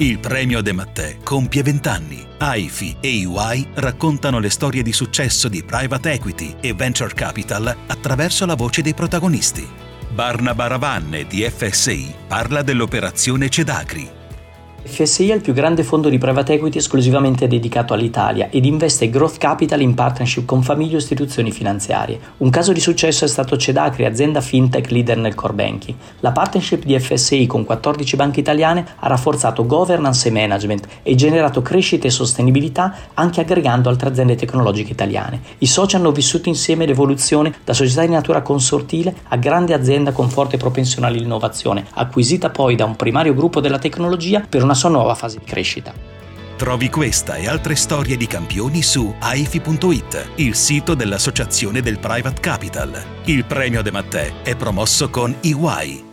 Il premio De Mattè compie 20 anni. AIFI e EY raccontano le storie di successo di private equity e venture capital attraverso la voce dei protagonisti. Barnaba Ravanne di FSI parla dell'operazione Cedacri FSI è il più grande fondo di private equity esclusivamente dedicato all'Italia ed investe growth capital in partnership con famiglie o istituzioni finanziarie. Un caso di successo è stato Cedacri, azienda fintech leader nel core banking. La partnership di FSI con 14 banche italiane ha rafforzato governance e management e generato crescita e sostenibilità anche aggregando altre aziende tecnologiche italiane. I soci hanno vissuto insieme l'evoluzione da società di natura consortile a grande azienda con forte propensione all'innovazione, acquisita poi da un primario gruppo della tecnologia per una una sua nuova fase di crescita. Trovi questa e altre storie di campioni su aifi.it, il sito dell'Associazione del Private Capital. Il premio De Mattè è promosso con EY